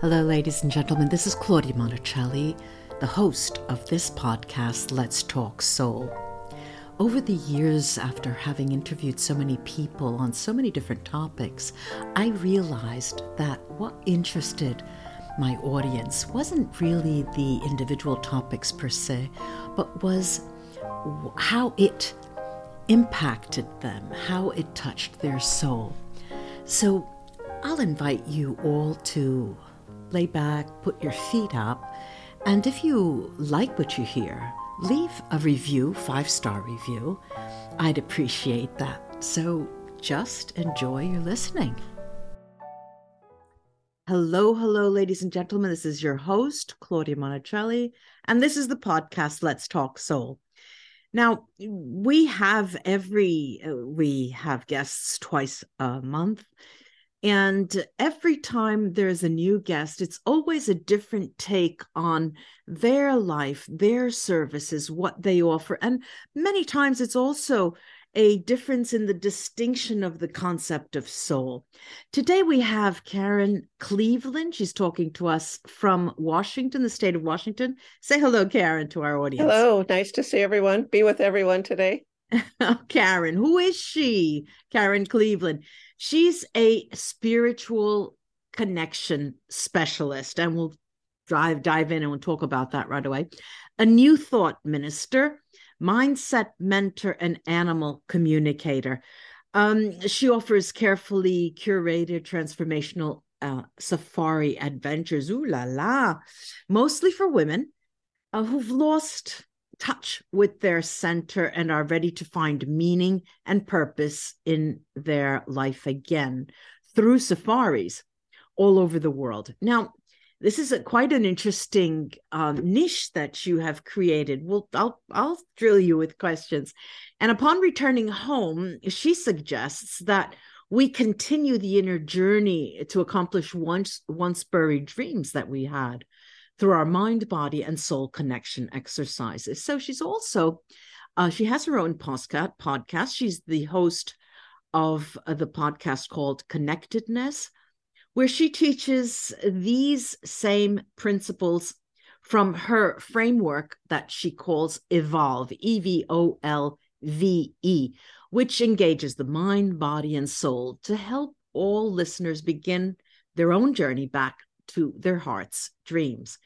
Hello, ladies and gentlemen. This is Claudia Monticelli, the host of this podcast, Let's Talk Soul. Over the years, after having interviewed so many people on so many different topics, I realized that what interested my audience wasn't really the individual topics per se, but was how it impacted them, how it touched their soul. So I'll invite you all to lay back, put your feet up, and if you like what you hear, leave a review, five star review. I'd appreciate that. So just enjoy your listening. Hello, hello, ladies and gentlemen. This is your host, Claudia Monticelli, and this is the podcast Let's Talk Soul. Now, we have every, uh, we have guests twice a month and every time there's a new guest, it's always a different take on their life, their services, what they offer. And many times it's also a difference in the distinction of the concept of soul. Today we have Karen Cleveland. She's talking to us from Washington, the state of Washington. Say hello, Karen, to our audience. Hello, nice to see everyone, be with everyone today. Karen, who is she? Karen Cleveland. She's a spiritual connection specialist, and we'll dive dive in and we'll talk about that right away. A new thought minister, mindset mentor, and animal communicator. Um, she offers carefully curated transformational uh, safari adventures. Ooh la la, mostly for women uh, who've lost touch with their center and are ready to find meaning and purpose in their life again through safaris all over the world. Now, this is a, quite an interesting um, niche that you have created. Well, I'll I'll drill you with questions. And upon returning home, she suggests that we continue the inner journey to accomplish once once buried dreams that we had through our mind, body, and soul connection exercises. So she's also, uh, she has her own podcast. She's the host of uh, the podcast called Connectedness, where she teaches these same principles from her framework that she calls Evolve, E V O L V E, which engages the mind, body, and soul to help all listeners begin their own journey back to their heart's dreams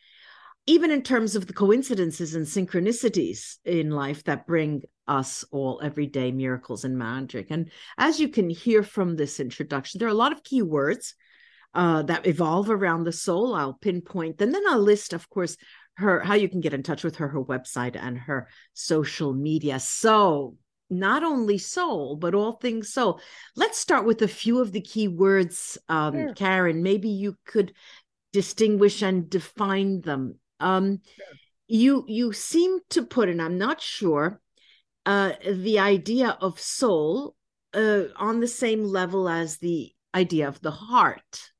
even in terms of the coincidences and synchronicities in life that bring us all everyday miracles and magic. And as you can hear from this introduction, there are a lot of key words uh, that evolve around the soul. I'll pinpoint, and then I'll list, of course, her how you can get in touch with her, her website, and her social media. So not only soul, but all things soul. Let's start with a few of the key words, um, sure. Karen. Maybe you could distinguish and define them um, You you seem to put, and I'm not sure, uh, the idea of soul uh, on the same level as the idea of the heart.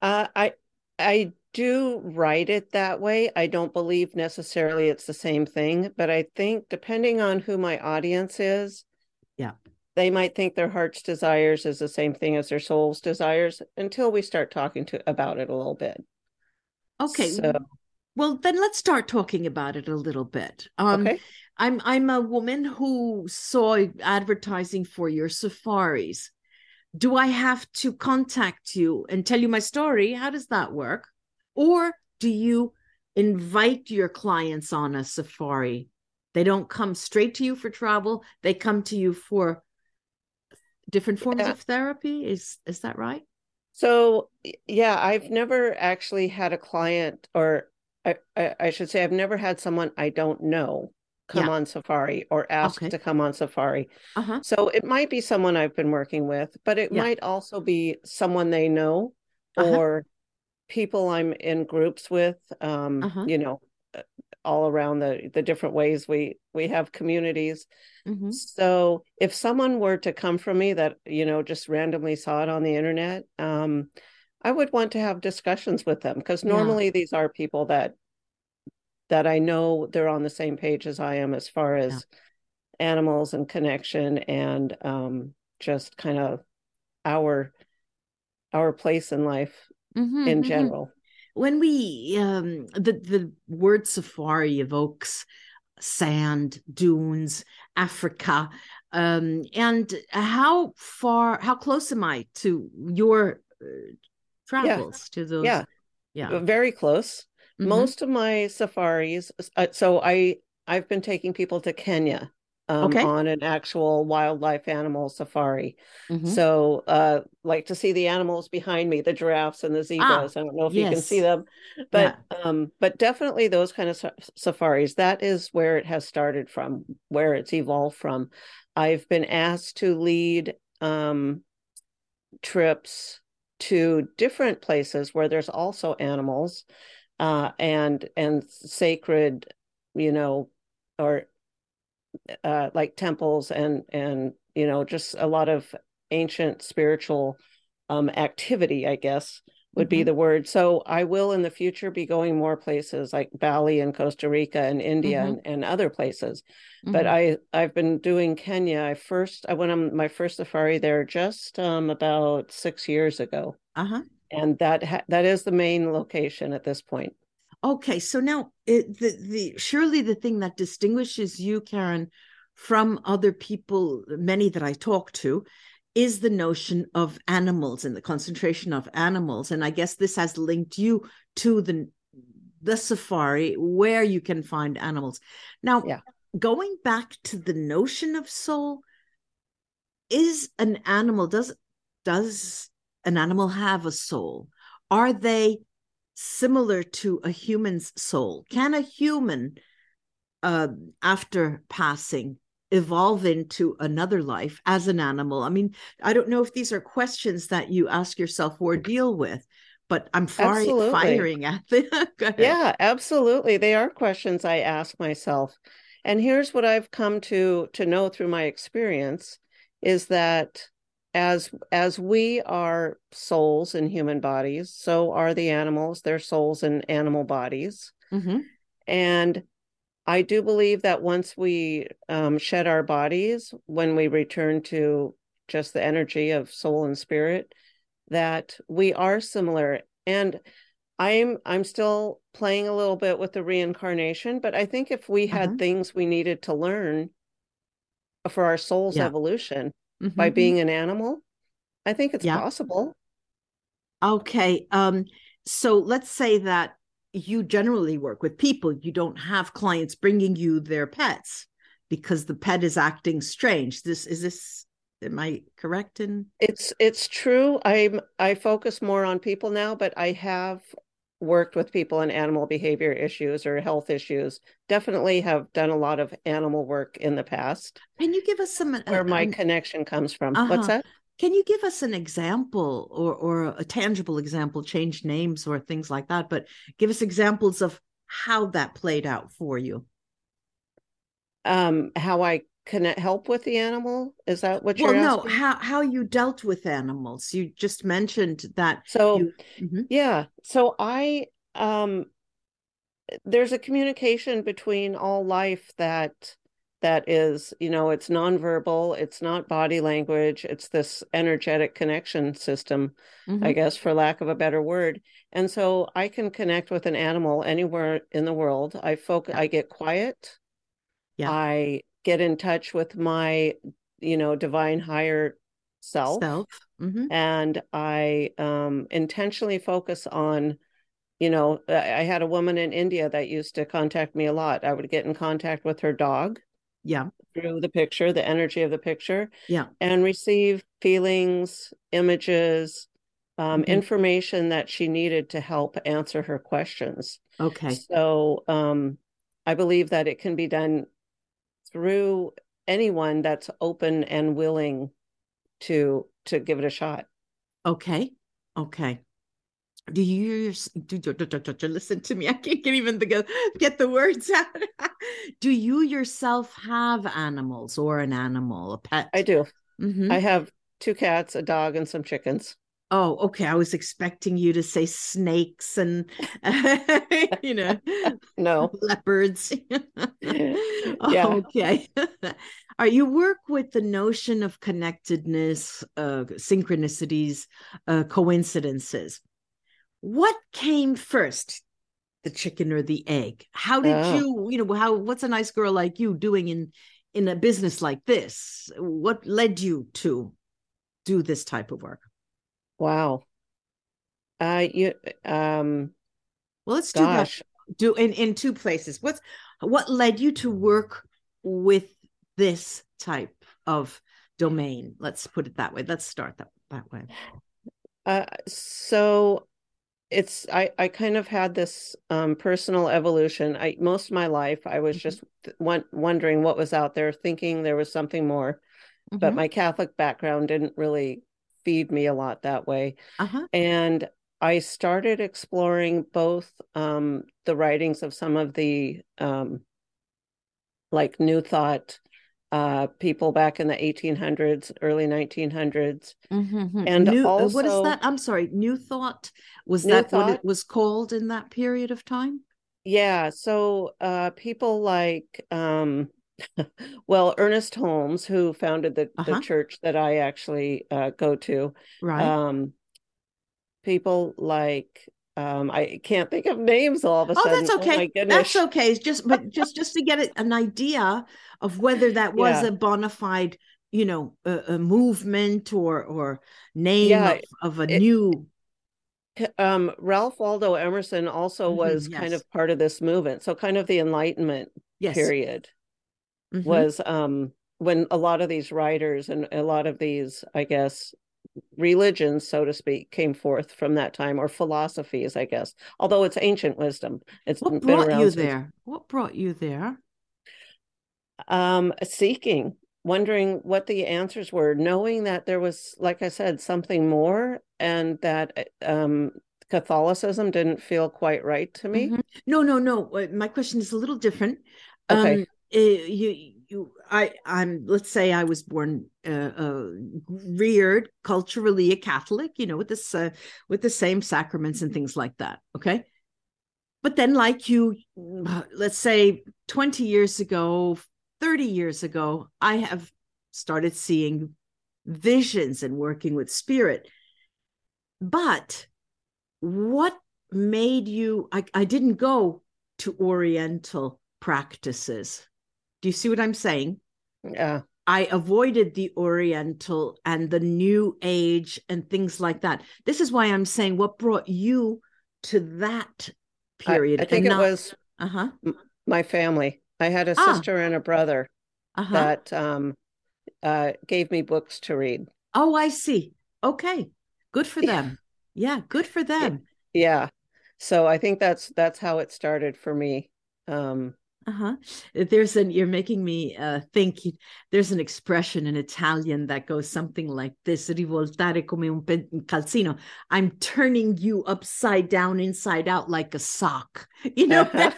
Uh, I I do write it that way. I don't believe necessarily it's the same thing, but I think depending on who my audience is, yeah, they might think their heart's desires is the same thing as their soul's desires until we start talking to about it a little bit. Okay. So, well, then let's start talking about it a little bit. Um, okay. I'm I'm a woman who saw advertising for your safaris. Do I have to contact you and tell you my story? How does that work? Or do you invite your clients on a safari? They don't come straight to you for travel, they come to you for different forms yeah. of therapy. Is is that right? So yeah, I've never actually had a client, or I, I, I should say, I've never had someone I don't know come yeah. on safari or ask okay. to come on safari. Uh-huh. So it might be someone I've been working with, but it yeah. might also be someone they know uh-huh. or people I'm in groups with. Um, uh-huh. You know, all around the the different ways we we have communities mm-hmm. so if someone were to come from me that you know just randomly saw it on the internet um i would want to have discussions with them because normally yeah. these are people that that i know they're on the same page as i am as far as yeah. animals and connection and um just kind of our our place in life mm-hmm, in mm-hmm. general. When we um, the the word safari evokes sand dunes, Africa, um, and how far, how close am I to your uh, travels yeah. to those? Yeah, yeah, very close. Mm-hmm. Most of my safaris. Uh, so I I've been taking people to Kenya um, okay. on an actual wildlife animal safari. Mm-hmm. So, uh, like to see the animals behind me, the giraffes and the zebras. Ah, I don't know if yes. you can see them, but yeah. um, but definitely those kind of safaris. That is where it has started from, where it's evolved from. I've been asked to lead um, trips to different places where there's also animals uh, and and sacred, you know, or uh, like temples and and you know just a lot of ancient spiritual um, activity, I guess would mm-hmm. be the word. So I will in the future be going more places like Bali and Costa Rica and India mm-hmm. and, and other places. Mm-hmm. But I I've been doing Kenya. I first I went on my first safari there just um, about six years ago. Uh-huh. And that ha- that is the main location at this point. Okay, so now it, the the surely the thing that distinguishes you, Karen, from other people, many that I talk to, is the notion of animals and the concentration of animals. And I guess this has linked you to the the safari where you can find animals. Now, yeah. going back to the notion of soul, is an animal does does an animal have a soul? Are they similar to a human's soul. Can a human, uh, after passing, evolve into another life as an animal? I mean, I don't know if these are questions that you ask yourself or deal with, but I'm far- firing at them. yeah, absolutely. They are questions I ask myself. And here's what I've come to to know through my experience is that as as we are souls in human bodies so are the animals their souls in animal bodies mm-hmm. and i do believe that once we um, shed our bodies when we return to just the energy of soul and spirit that we are similar and i'm i'm still playing a little bit with the reincarnation but i think if we had uh-huh. things we needed to learn for our soul's yeah. evolution mm-hmm. by being an animal? I think it's yeah. possible. Okay um so let's say that you generally work with people. You don't have clients bringing you their pets because the pet is acting strange. This is this am i correct in it's it's true. I'm i focus more on people now but i have worked with people in animal behavior issues or health issues definitely have done a lot of animal work in the past. Can you give us some uh, where my connection comes from. Uh-huh. what's that? Can you give us an example or or a tangible example change names or things like that but give us examples of how that played out for you? Um how i can it help with the animal is that what you're well asking? no how how you dealt with animals you just mentioned that so you, mm-hmm. yeah so i um there's a communication between all life that that is you know it's nonverbal it's not body language it's this energetic connection system mm-hmm. i guess for lack of a better word and so i can connect with an animal anywhere in the world i focus yeah. i get quiet yeah. i get in touch with my you know divine higher self, self. Mm-hmm. and i um intentionally focus on you know i had a woman in india that used to contact me a lot i would get in contact with her dog yeah through the picture the energy of the picture yeah and receive feelings images um, mm-hmm. information that she needed to help answer her questions okay so um, i believe that it can be done through anyone that's open and willing to to give it a shot. Okay okay. Do you do, do, do, do, listen to me. I can't even get, get the words out. Do you yourself have animals or an animal a pet? I do. Mm-hmm. i have two cats a dog and some chickens Oh, okay. I was expecting you to say snakes and you know, no leopards. yeah. Okay. Are you work with the notion of connectedness, uh, synchronicities, uh, coincidences? what came first the chicken or the egg how did oh. you you know how what's a nice girl like you doing in in a business like this what led you to do this type of work wow. Uh you um well let's gosh. do that. do in in two places. What's what led you to work with this type of domain? Let's put it that way. Let's start that that way. Uh so it's i i kind of had this um, personal evolution. I most of my life i was mm-hmm. just w- wondering what was out there thinking there was something more mm-hmm. but my catholic background didn't really feed me a lot that way uh-huh. and i started exploring both um, the writings of some of the um, like new thought uh, people back in the 1800s, early 1900s, mm-hmm. and new, also what is that? I'm sorry, New Thought was new that thought? what it was called in that period of time? Yeah, so uh, people like, um, well, Ernest Holmes, who founded the, uh-huh. the church that I actually uh, go to, right? Um, people like um, I can't think of names all of a sudden. oh, sudden. That's okay. Oh, that's okay. It's just but just just to get an idea of whether that was yeah. a bona fide, you know, a, a movement or or name yeah, of, of, a it, new. Um, Ralph Waldo Emerson also mm-hmm, was yes. kind of part of this movement. So kind of the Enlightenment yes. period mm-hmm. was um when a lot of these writers and a lot of these, I guess, religions, so to speak, came forth from that time, or philosophies, I guess. Although it's ancient wisdom, it's what brought you since... there. What brought you there? Um, seeking, wondering what the answers were, knowing that there was, like I said, something more, and that um, Catholicism didn't feel quite right to me. Mm-hmm. No, no, no. My question is a little different. Okay. Um, eh, you you i i'm let's say i was born uh, uh, reared culturally a catholic you know with this uh, with the same sacraments and things like that okay? But then like you let's say 20 years ago 30 years ago i have started seeing visions and working with spirit. But what made you i, I didn't go to oriental practices do you see what I'm saying? Yeah. I avoided the Oriental and the New Age and things like that. This is why I'm saying what brought you to that period. I, I think it was uh-huh. my family. I had a ah. sister and a brother uh-huh. that um, uh, gave me books to read. Oh, I see. Okay, good for them. Yeah, yeah good for them. Yeah. So I think that's that's how it started for me. Um, uh-huh. There's an you're making me uh, think there's an expression in italian that goes something like this rivoltare come un calzino. I'm turning you upside down inside out like a sock. You know?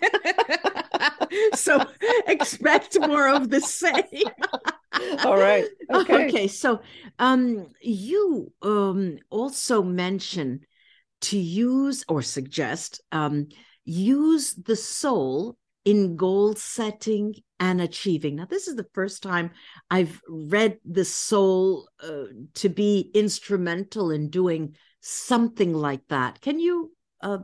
So expect more of the same. All right. Okay. okay. So um you um also mention to use or suggest um use the soul in goal setting and achieving. Now, this is the first time I've read the soul uh, to be instrumental in doing something like that. Can you uh,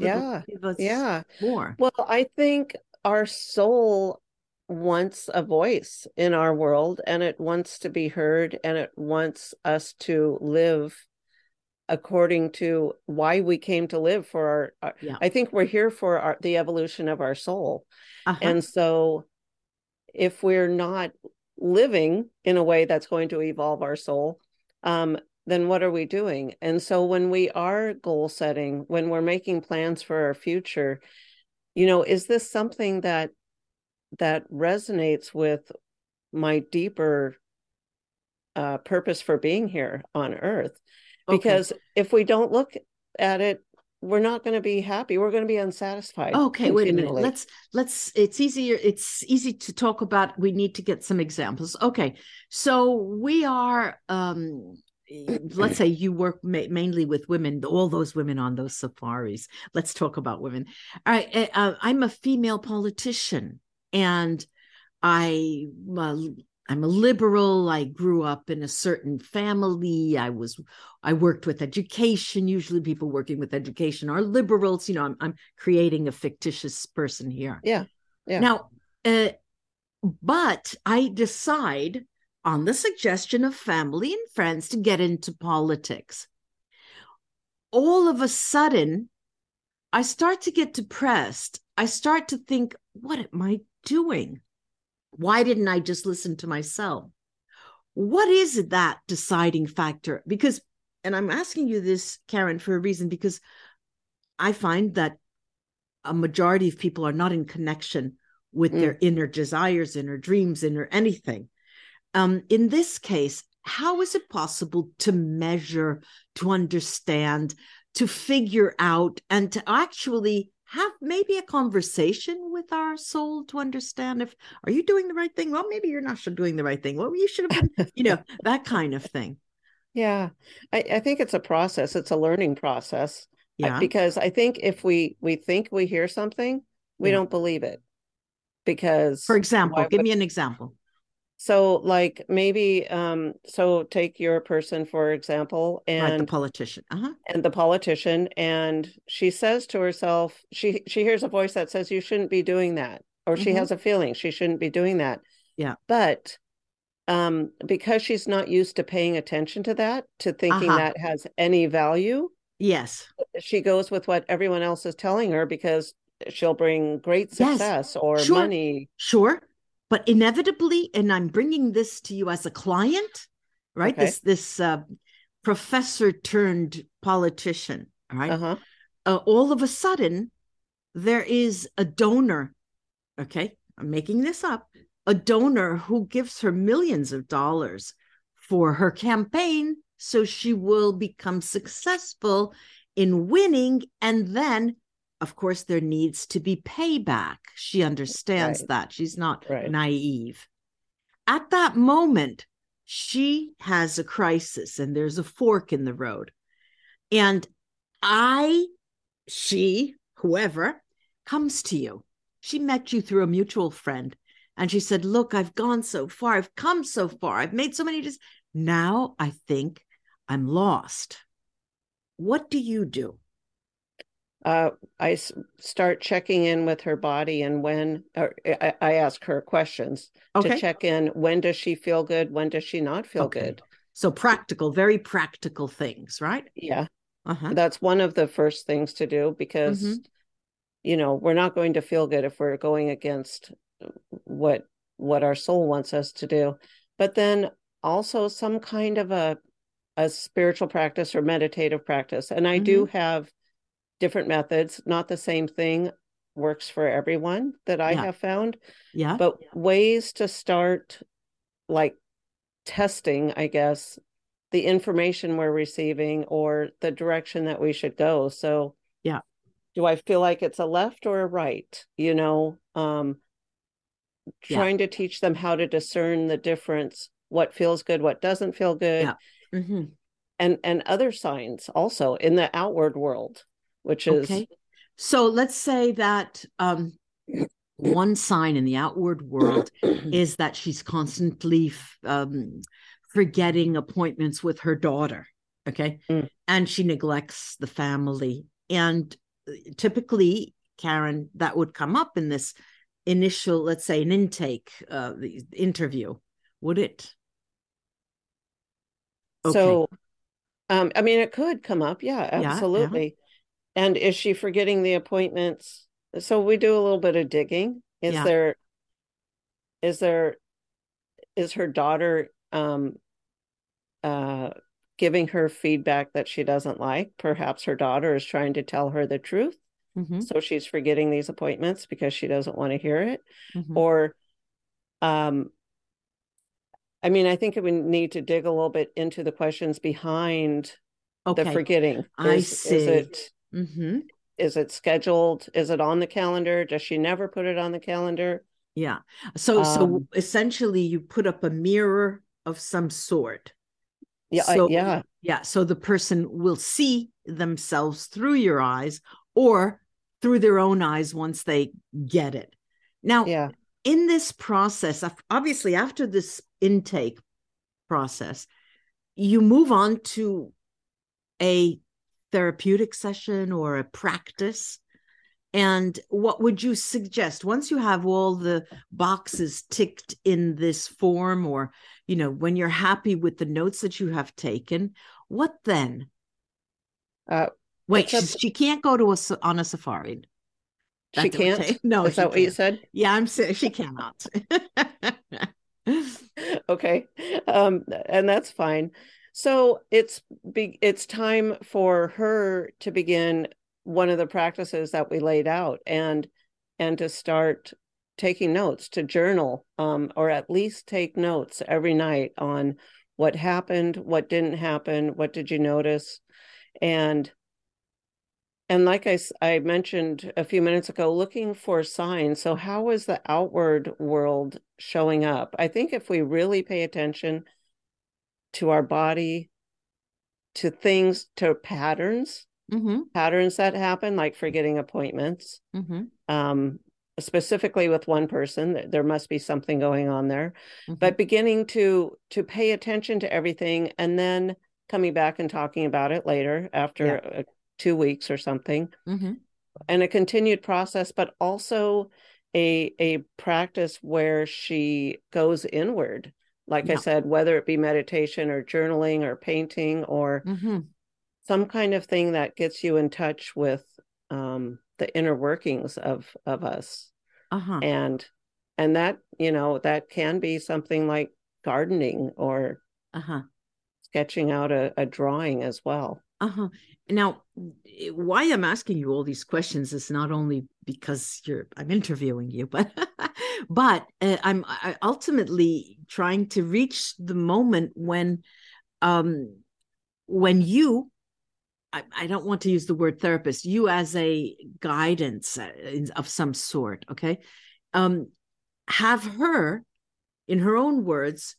yeah, yeah. more? Well, I think our soul wants a voice in our world and it wants to be heard and it wants us to live according to why we came to live for our, our yeah. i think we're here for our, the evolution of our soul uh-huh. and so if we're not living in a way that's going to evolve our soul um, then what are we doing and so when we are goal setting when we're making plans for our future you know is this something that that resonates with my deeper uh, purpose for being here on earth because okay. if we don't look at it we're not going to be happy. We're going to be unsatisfied okay wait a minute. let's let's it's easier it's easy to talk about we need to get some examples. Okay so we are um let's say you work ma- mainly with women all those women on those safaris. Let's talk about women. All right eh, uh, i'm a female politician and i uh, I'm a liberal. I grew up in a certain family. I was, I worked with education. Usually, people working with education are liberals. You know, I'm, I'm creating a fictitious person here. Yeah. Yeah. Now, uh, but I decide on the suggestion of family and friends to get into politics. All of a sudden, I start to get depressed. I start to think, what am I doing? Why didn't I just listen to myself? What is that deciding factor? Because, and I'm asking you this, Karen, for a reason, because I find that a majority of people are not in connection with mm. their inner desires, inner dreams, inner anything. Um, in this case, how is it possible to measure, to understand, to figure out, and to actually have maybe a conversation with our soul to understand if are you doing the right thing? Well maybe you're not doing the right thing. Well you should have been you know that kind of thing. Yeah. I, I, think it's a process. It's a learning process. Yeah. because i think if we we think we hear something we yeah. don't believe it. Because for example give would, me an example so like maybe um so take your person for example and right, the politician uh-huh. and the politician and she says to herself she she hears a voice that says you shouldn't be doing that or mm-hmm. she has a feeling she shouldn't be doing that yeah but um because she's not used to paying attention to that to thinking uh-huh. that has any value yes she goes with what everyone else is telling her because she'll bring great success yes. or sure. money sure but inevitably and i'm bringing this to you as a client right okay. this this uh, professor turned politician right uh-huh. uh, all of a sudden there is a donor okay i'm making this up a donor who gives her millions of dollars for her campaign so she will become successful in winning and then of course there needs to be payback. She understands right. that. She's not right. naive. At that moment she has a crisis and there's a fork in the road. And i she whoever comes to you. She met you through a mutual friend and she said look i've gone so far. I've come so far. I've made so many just now i think i'm lost. What do you do uh, I s- start checking in with her body and when I, I, ask her questions okay. to check in when does she feel good when does she not feel okay. good so practical very practical things right yeah uh-huh. that's one of the first things to do because mm-hmm. you know we're not going to feel good if we're going against what what our soul wants us to do but then also some kind of a a spiritual practice or meditative practice and i mm-hmm. do have different methods, not the same thing works for everyone that I yeah. have found. Yeah. But ways to start like testing, I guess, the information we're receiving or the direction that we should go. So, yeah. Do I feel like it's a left or a right? You know, um trying yeah. to teach them how to discern the difference, what feels good, what doesn't feel good. Yeah. Mm-hmm. And and other signs also in the outward world which is okay. So let's say that um, one sign in the outward world is that she's constantly um, forgetting appointments with her daughter. Okay. Mm. And she neglects the family. And uh, typically, Karen, that would come up in this initial, let's say, an intake uh, interview, would it? Okay. So, um, I mean, it could come up. Yeah, absolutely. Yeah, and is she forgetting the appointments? So we do a little bit of digging. Is yeah. there is there is her daughter um uh giving her feedback that she doesn't like? Perhaps her daughter is trying to tell her the truth. Mm-hmm. So she's forgetting these appointments because she doesn't want to hear it. Mm-hmm. Or um I mean, I think we need to dig a little bit into the questions behind okay. the forgetting. I see. Is it Mm-hmm. Is it scheduled? Is it on the calendar? Does she never put it on the calendar? Yeah. So um, so essentially you put up a mirror of some sort. Yeah, so, yeah. Yeah, so the person will see themselves through your eyes or through their own eyes once they get it. Now, yeah. in this process, obviously after this intake process, you move on to a therapeutic session or a practice. And what would you suggest once you have all the boxes ticked in this form, or, you know, when you're happy with the notes that you have taken, what then? Uh, Wait, a... she can't go to a on a safari. That's she can't. No, is that can't. what you said? Yeah, I'm saying she cannot. okay, um, and that's fine. So it's be, it's time for her to begin one of the practices that we laid out, and and to start taking notes, to journal, um, or at least take notes every night on what happened, what didn't happen, what did you notice, and and like I, I mentioned a few minutes ago, looking for signs. So, how is the outward world showing up? I think if we really pay attention to our body, to things, to patterns, mm-hmm. patterns that happen, like forgetting appointments, mm-hmm. um, specifically with one person, there must be something going on there. Mm-hmm. But beginning to to pay attention to everything, and then coming back and talking about it later after yeah. two weeks or something mm-hmm. and a continued process but also a a practice where she goes inward like i said whether it be meditation or journaling or painting or mm-hmm. some kind of thing that gets you in touch with um, the inner workings of of us uh-huh. and and that you know that can be something like gardening or uh-huh. sketching out a, a drawing as well uh-huh now why i'm asking you all these questions is not only because you're i'm interviewing you but but uh, i'm I ultimately trying to reach the moment when um when you I, I don't want to use the word therapist you as a guidance uh, of some sort okay um have her in her own words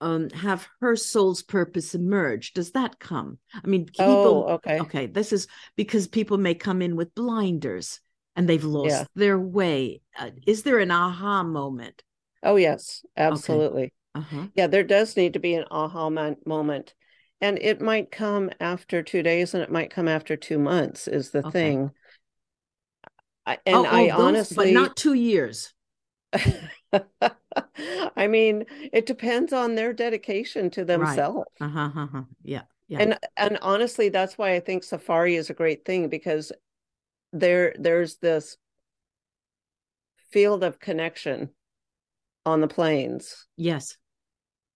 um, have her soul's purpose emerge? Does that come? I mean, people. Oh, okay. Okay, this is because people may come in with blinders and they've lost yeah. their way. Uh, is there an aha moment? Oh yes, absolutely. Okay. Uh-huh. Yeah, there does need to be an aha moment, and it might come after two days, and it might come after two months. Is the okay. thing. I, and oh, oh, I those, honestly, but not two years. I mean, it depends on their dedication to themselves. Right. Uh-huh, uh-huh. Yeah. Yeah. And and honestly, that's why I think safari is a great thing because there there's this field of connection on the plains. Yes.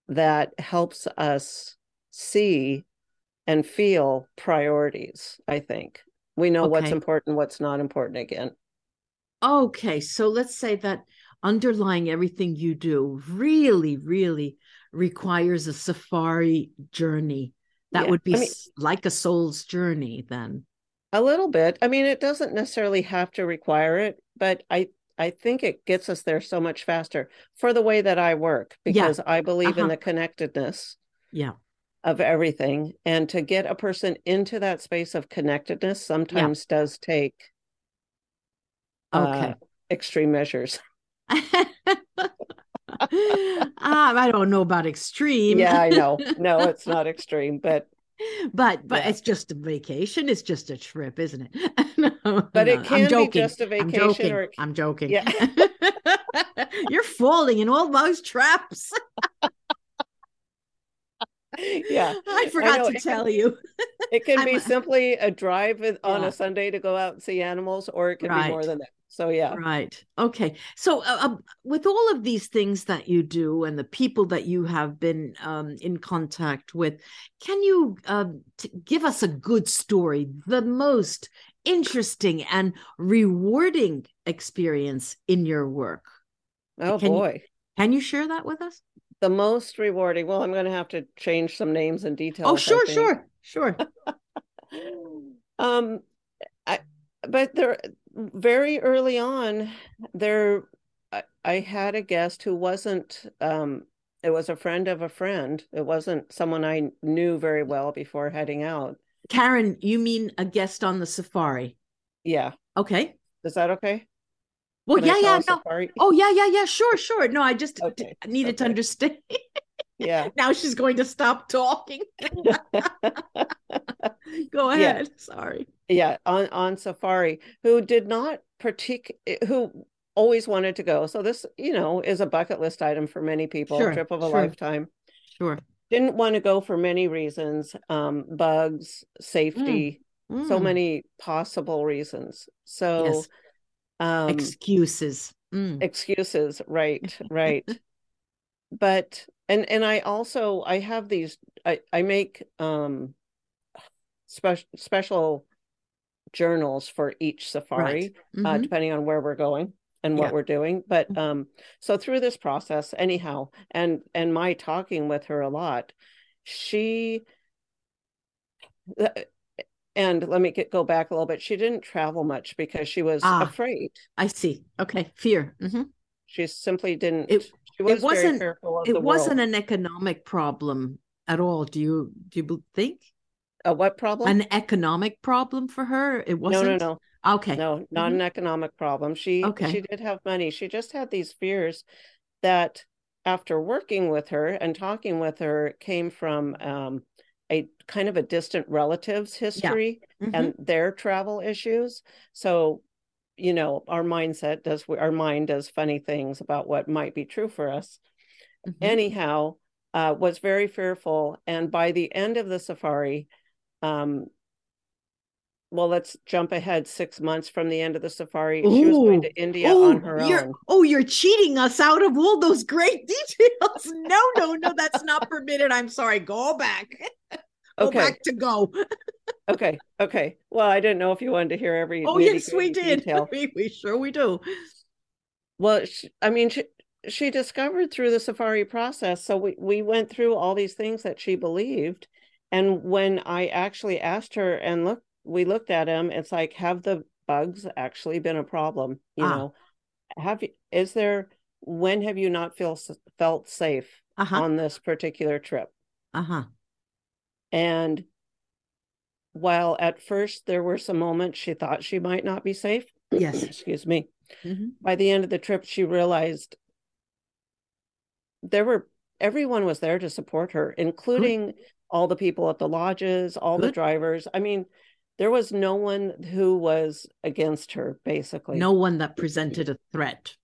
That helps us see and feel priorities, I think. We know okay. what's important, what's not important again. Okay, so let's say that underlying everything you do really, really requires a safari journey. That yeah. would be I mean, like a soul's journey then. A little bit. I mean, it doesn't necessarily have to require it, but I I think it gets us there so much faster for the way that I work because yeah. I believe uh-huh. in the connectedness. Yeah. Of everything. And to get a person into that space of connectedness sometimes yeah. does take okay. Uh, extreme measures. um, I don't know about extreme. yeah, I know. No, it's not extreme, but but but yeah. it's just a vacation. It's just a trip, isn't it? no, but no, it can be just a vacation. I'm joking. Or... I'm joking. Yeah. You're falling in all those traps. yeah, I forgot I to tell can, you. it can be simply a drive on yeah. a Sunday to go out and see animals, or it can right. be more than that. So yeah. Right. Okay. So uh, uh, with all of these things that you do and the people that you have been um, in contact with, can you uh, t- give us a good story, the most interesting and rewarding experience in your work? Oh can boy. You, can you share that with us? The most rewarding. Well, I'm going to have to change some names and details. Oh, sure, sure, sure. um, I, but there very early on there I, I had a guest who wasn't um it was a friend of a friend it wasn't someone i knew very well before heading out karen you mean a guest on the safari yeah okay is that okay Well, Can yeah, yeah, no. Safari? Oh, yeah, yeah, yeah. Sure, sure. No, I just okay. needed okay. to understand. yeah. now she's going to stop talking. Go ahead. Yeah. Sorry. Yeah, on on safari, who did not partic who always wanted to go. So this, you know, is a bucket list item for many people, sure, trip of a sure. lifetime. Sure. Didn't want to go for many reasons, um, bugs, safety, mm. Mm. so many possible reasons. So yes. um excuses. Mm. Excuses, right, right. but and and I also I have these I I make um special special journals for each safari right. Uh, mm-hmm. uh, depending on where we're going and what yeah. we're doing but mm-hmm. um so through this process anyhow and and my talking with her a lot she and let me get, go back a little bit she didn't travel much because she was ah, afraid i see okay fear mm-hmm. she simply didn't it, was it wasn't it wasn't an economic problem at all do you do you think a what problem an economic problem for her it wasn't no no no Okay. No, not mm-hmm. an economic problem. She okay. she did have money. She just had these fears that after working with her and talking with her came from um, a kind of a distant relatives history yeah. mm-hmm. and their travel issues. So, you know, our mindset does our mind does funny things about what might be true for us. Mm-hmm. Anyhow, uh, was very fearful, and by the end of the safari, um, well, let's jump ahead six months from the end of the safari. Ooh. She was going to India Ooh, on her own. Oh, you're cheating us out of all those great details. No, no, no, that's not permitted. I'm sorry. Go back. go okay. back to go. okay. Okay. Well, I didn't know if you wanted to hear every. Oh, yes, we did. We, we sure we do. Well, she, I mean, she, she discovered through the safari process. So we, we went through all these things that she believed. And when I actually asked her, and look, we looked at them it's like have the bugs actually been a problem you ah. know have you is there when have you not feel felt safe uh-huh. on this particular trip uh-huh and while at first there were some moments she thought she might not be safe yes excuse me mm-hmm. by the end of the trip she realized there were everyone was there to support her including Good. all the people at the lodges all Good. the drivers i mean there was no one who was against her basically no one that presented a threat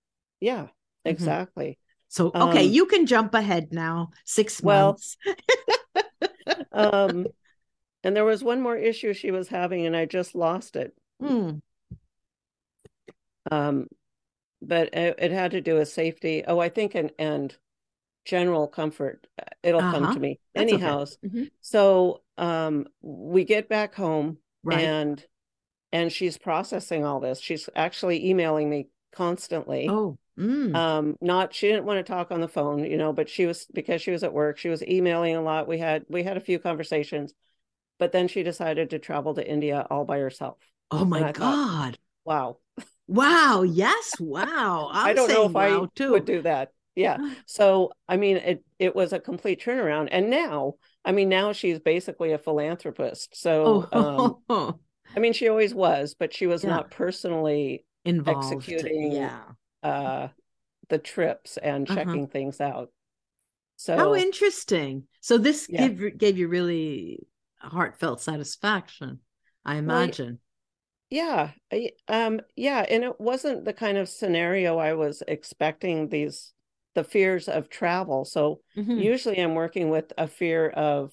yeah mm-hmm. exactly mm-hmm. so okay um, you can jump ahead now six months um and there was one more issue she was having and i just lost it mm. um but it, it, had to do with safety oh i think and and general comfort it'll uh-huh. come to me That's anyhow okay. mm-hmm. so um we get back home right. and and she's processing all this she's actually emailing me constantly oh mm. um not she didn't want to talk on the phone you know but she was because she was at work she was emailing a lot we had we had a few conversations but then she decided to travel to india all by herself oh my god thought, wow wow yes wow I'm i do not know if wow i too. would do that yeah so i mean it it was a complete turnaround and now I mean, now she's basically a philanthropist. So, oh. um, I mean, she always was, but she was yeah. not personally Involved. executing yeah. Uh, the trips and uh-huh. checking uh-huh. things out. So, how interesting. So, this yeah. gave, gave you really heartfelt satisfaction, I imagine. Well, yeah. Um, yeah. And it wasn't the kind of scenario I was expecting these the fears of travel. So mm-hmm. usually I'm working with a fear of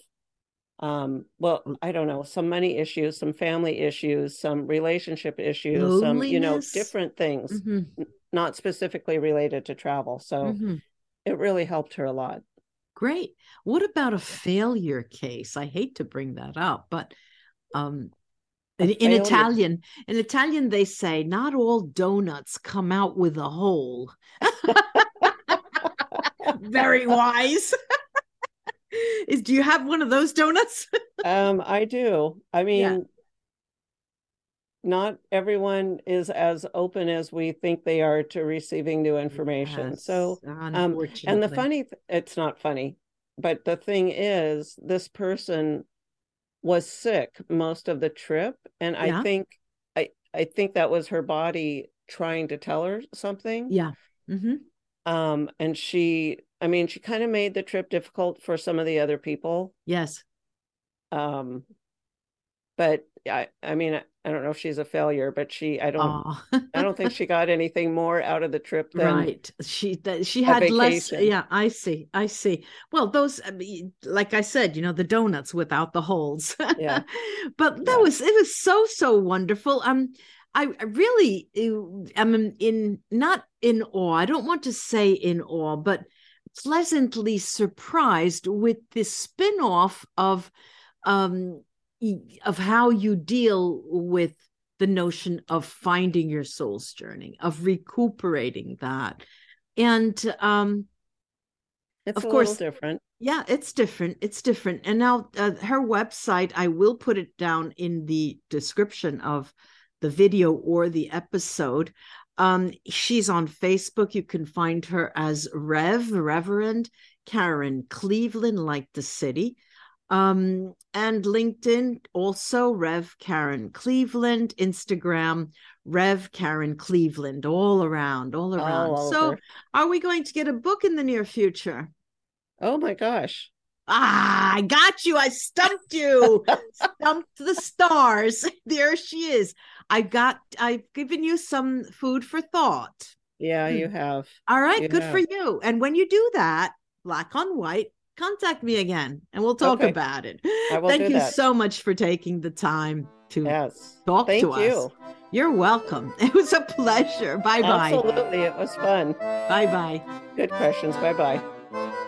um well i don't know some money issues some family issues some relationship issues Loneliness. some you know different things mm-hmm. Not specifically related to travel so mm-hmm. it really helped her a lot great what about a failure case i hate to bring that up but um in, in Italian, in Italian, they say not all donuts come out with a hole. very wise. Is do you have one of those donuts? um, I do. I mean, yeah. Not everyone is as open as we think they are to receiving new information. Yes, so, um, and the funny, th- it's not funny, but the thing is, this person was sick most of the trip, and yeah. I think, I I think that was her body trying to tell her something. Yeah. Mm-hmm. Um, and she, I mean, she kind of made the trip difficult for some of the other people. Yes. Um, but I, I mean, I don't know if she's a failure, but she, I don't, I don't think she got anything more out of the trip than right. She, she had less. Yeah, I see. I see. Well, those, like I said, you know, the donuts without the holes. Yeah. but that yeah. was, it was so, so wonderful. Um, I really am in, in not in awe. I don't want to say in awe, but pleasantly surprised with the spin-off of um of how you deal with the notion of finding your soul's journey, of recuperating that. And um it's of course different. Yeah, it's different. It's different. And now uh, her website, I will put it down in the description of the video or the episode. Um, she's on Facebook. You can find her as Rev, Reverend Karen Cleveland, like the city. Um, and LinkedIn, also Rev Karen Cleveland, Instagram, Rev Karen Cleveland, all around, all around. All so, are we going to get a book in the near future? Oh my gosh. Ah, I got you. I stumped you. stumped the stars. There she is. I got I've given you some food for thought. Yeah, you hmm. have. All right, you good have. for you. And when you do that, black on white, contact me again and we'll talk okay. about it. Thank you that. so much for taking the time to yes. talk Thank to you. us. You're welcome. It was a pleasure. Bye bye. Absolutely. It was fun. Bye bye. Good questions. Bye bye.